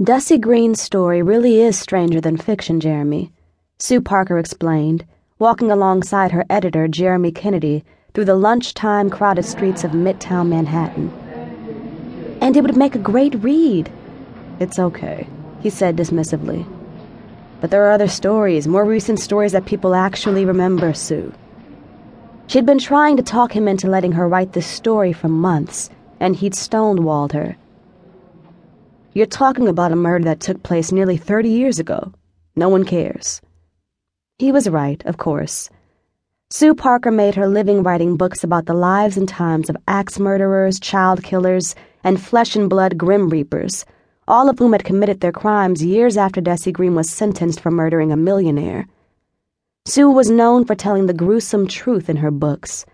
Desi Green's story really is stranger than fiction, Jeremy, Sue Parker explained, walking alongside her editor, Jeremy Kennedy, through the lunchtime crowded streets of Midtown Manhattan. And it would make a great read. It's okay, he said dismissively. But there are other stories, more recent stories that people actually remember, Sue. She'd been trying to talk him into letting her write this story for months, and he'd stonewalled her. You're talking about a murder that took place nearly 30 years ago. No one cares. He was right, of course. Sue Parker made her living writing books about the lives and times of axe murderers, child killers, and flesh and blood grim reapers, all of whom had committed their crimes years after Desi Green was sentenced for murdering a millionaire. Sue was known for telling the gruesome truth in her books,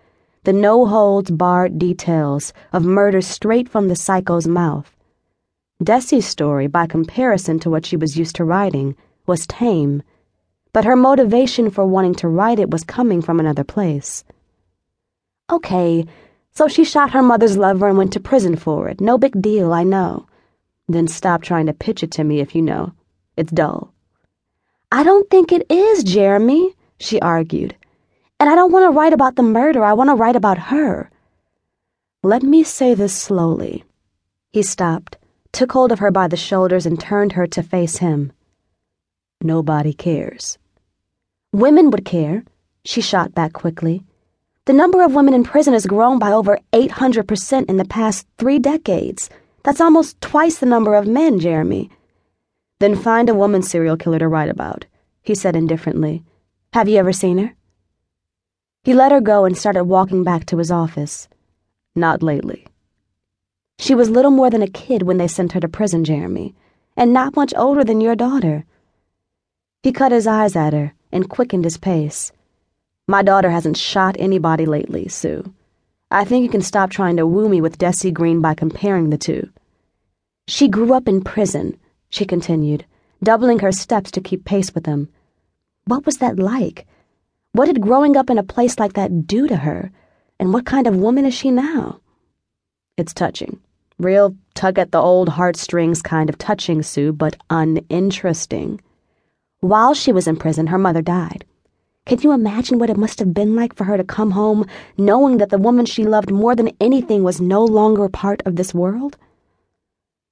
the no holds barred details of murders straight from the psycho's mouth. Desi's story, by comparison to what she was used to writing, was tame, but her motivation for wanting to write it was coming from another place. Okay, so she shot her mother's lover and went to prison for it. No big deal, I know. Then stop trying to pitch it to me if you know. It's dull. I don't think it is, Jeremy, she argued. And I don't want to write about the murder, I want to write about her. Let me say this slowly. He stopped took hold of her by the shoulders and turned her to face him. Nobody cares. Women would care, she shot back quickly. The number of women in prison has grown by over 800% in the past three decades. That's almost twice the number of men, Jeremy. Then find a woman serial killer to write about, he said indifferently. Have you ever seen her? He let her go and started walking back to his office. Not lately. She was little more than a kid when they sent her to prison, Jeremy, and not much older than your daughter. He cut his eyes at her and quickened his pace. My daughter hasn't shot anybody lately, Sue. I think you can stop trying to woo me with Desi Green by comparing the two. She grew up in prison, she continued, doubling her steps to keep pace with him. What was that like? What did growing up in a place like that do to her? And what kind of woman is she now? It's touching. Real tug at the old heartstrings kind of touching, Sue, but uninteresting. While she was in prison, her mother died. Can you imagine what it must have been like for her to come home knowing that the woman she loved more than anything was no longer part of this world?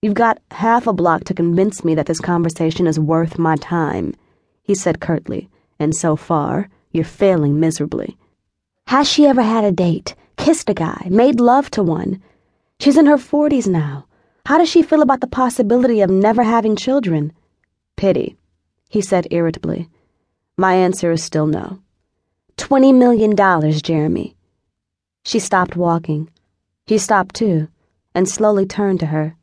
You've got half a block to convince me that this conversation is worth my time, he said curtly, and so far, you're failing miserably. Has she ever had a date, kissed a guy, made love to one? She's in her 40s now. How does she feel about the possibility of never having children? Pity, he said irritably. My answer is still no. Twenty million dollars, Jeremy. She stopped walking. He stopped too, and slowly turned to her.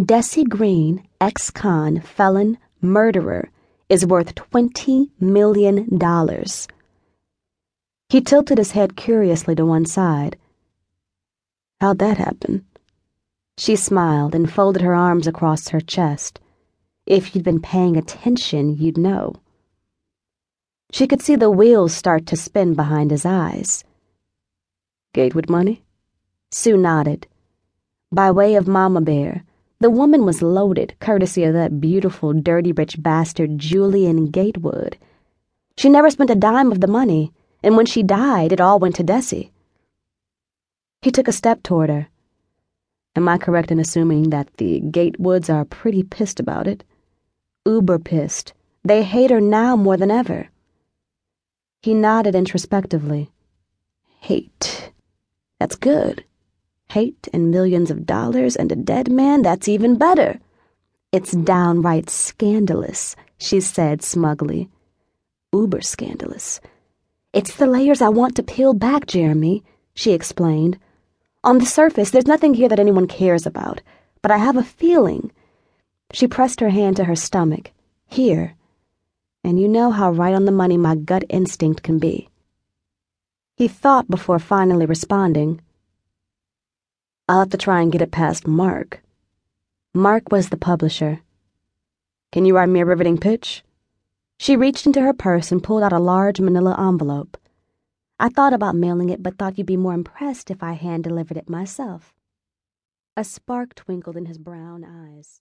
Desi Green, ex con, felon, murderer, is worth twenty million dollars. He tilted his head curiously to one side. How'd that happen? She smiled and folded her arms across her chest. If you'd been paying attention, you'd know. She could see the wheels start to spin behind his eyes. Gatewood money? Sue nodded. By way of Mama Bear, the woman was loaded, courtesy of that beautiful, dirty rich bastard Julian Gatewood. She never spent a dime of the money, and when she died, it all went to Desi. He took a step toward her. Am I correct in assuming that the Gatewoods are pretty pissed about it? Uber pissed. They hate her now more than ever. He nodded introspectively. Hate. That's good. Hate and millions of dollars and a dead man, that's even better. It's downright scandalous, she said smugly. Uber scandalous. It's the layers I want to peel back, Jeremy, she explained on the surface, there's nothing here that anyone cares about, but I have a feeling. She pressed her hand to her stomach. Here. And you know how right on the money my gut instinct can be. He thought before finally responding. I'll have to try and get it past Mark. Mark was the publisher. Can you write me a riveting pitch? She reached into her purse and pulled out a large manila envelope. I thought about mailing it, but thought you'd be more impressed if I hand delivered it myself. A spark twinkled in his brown eyes.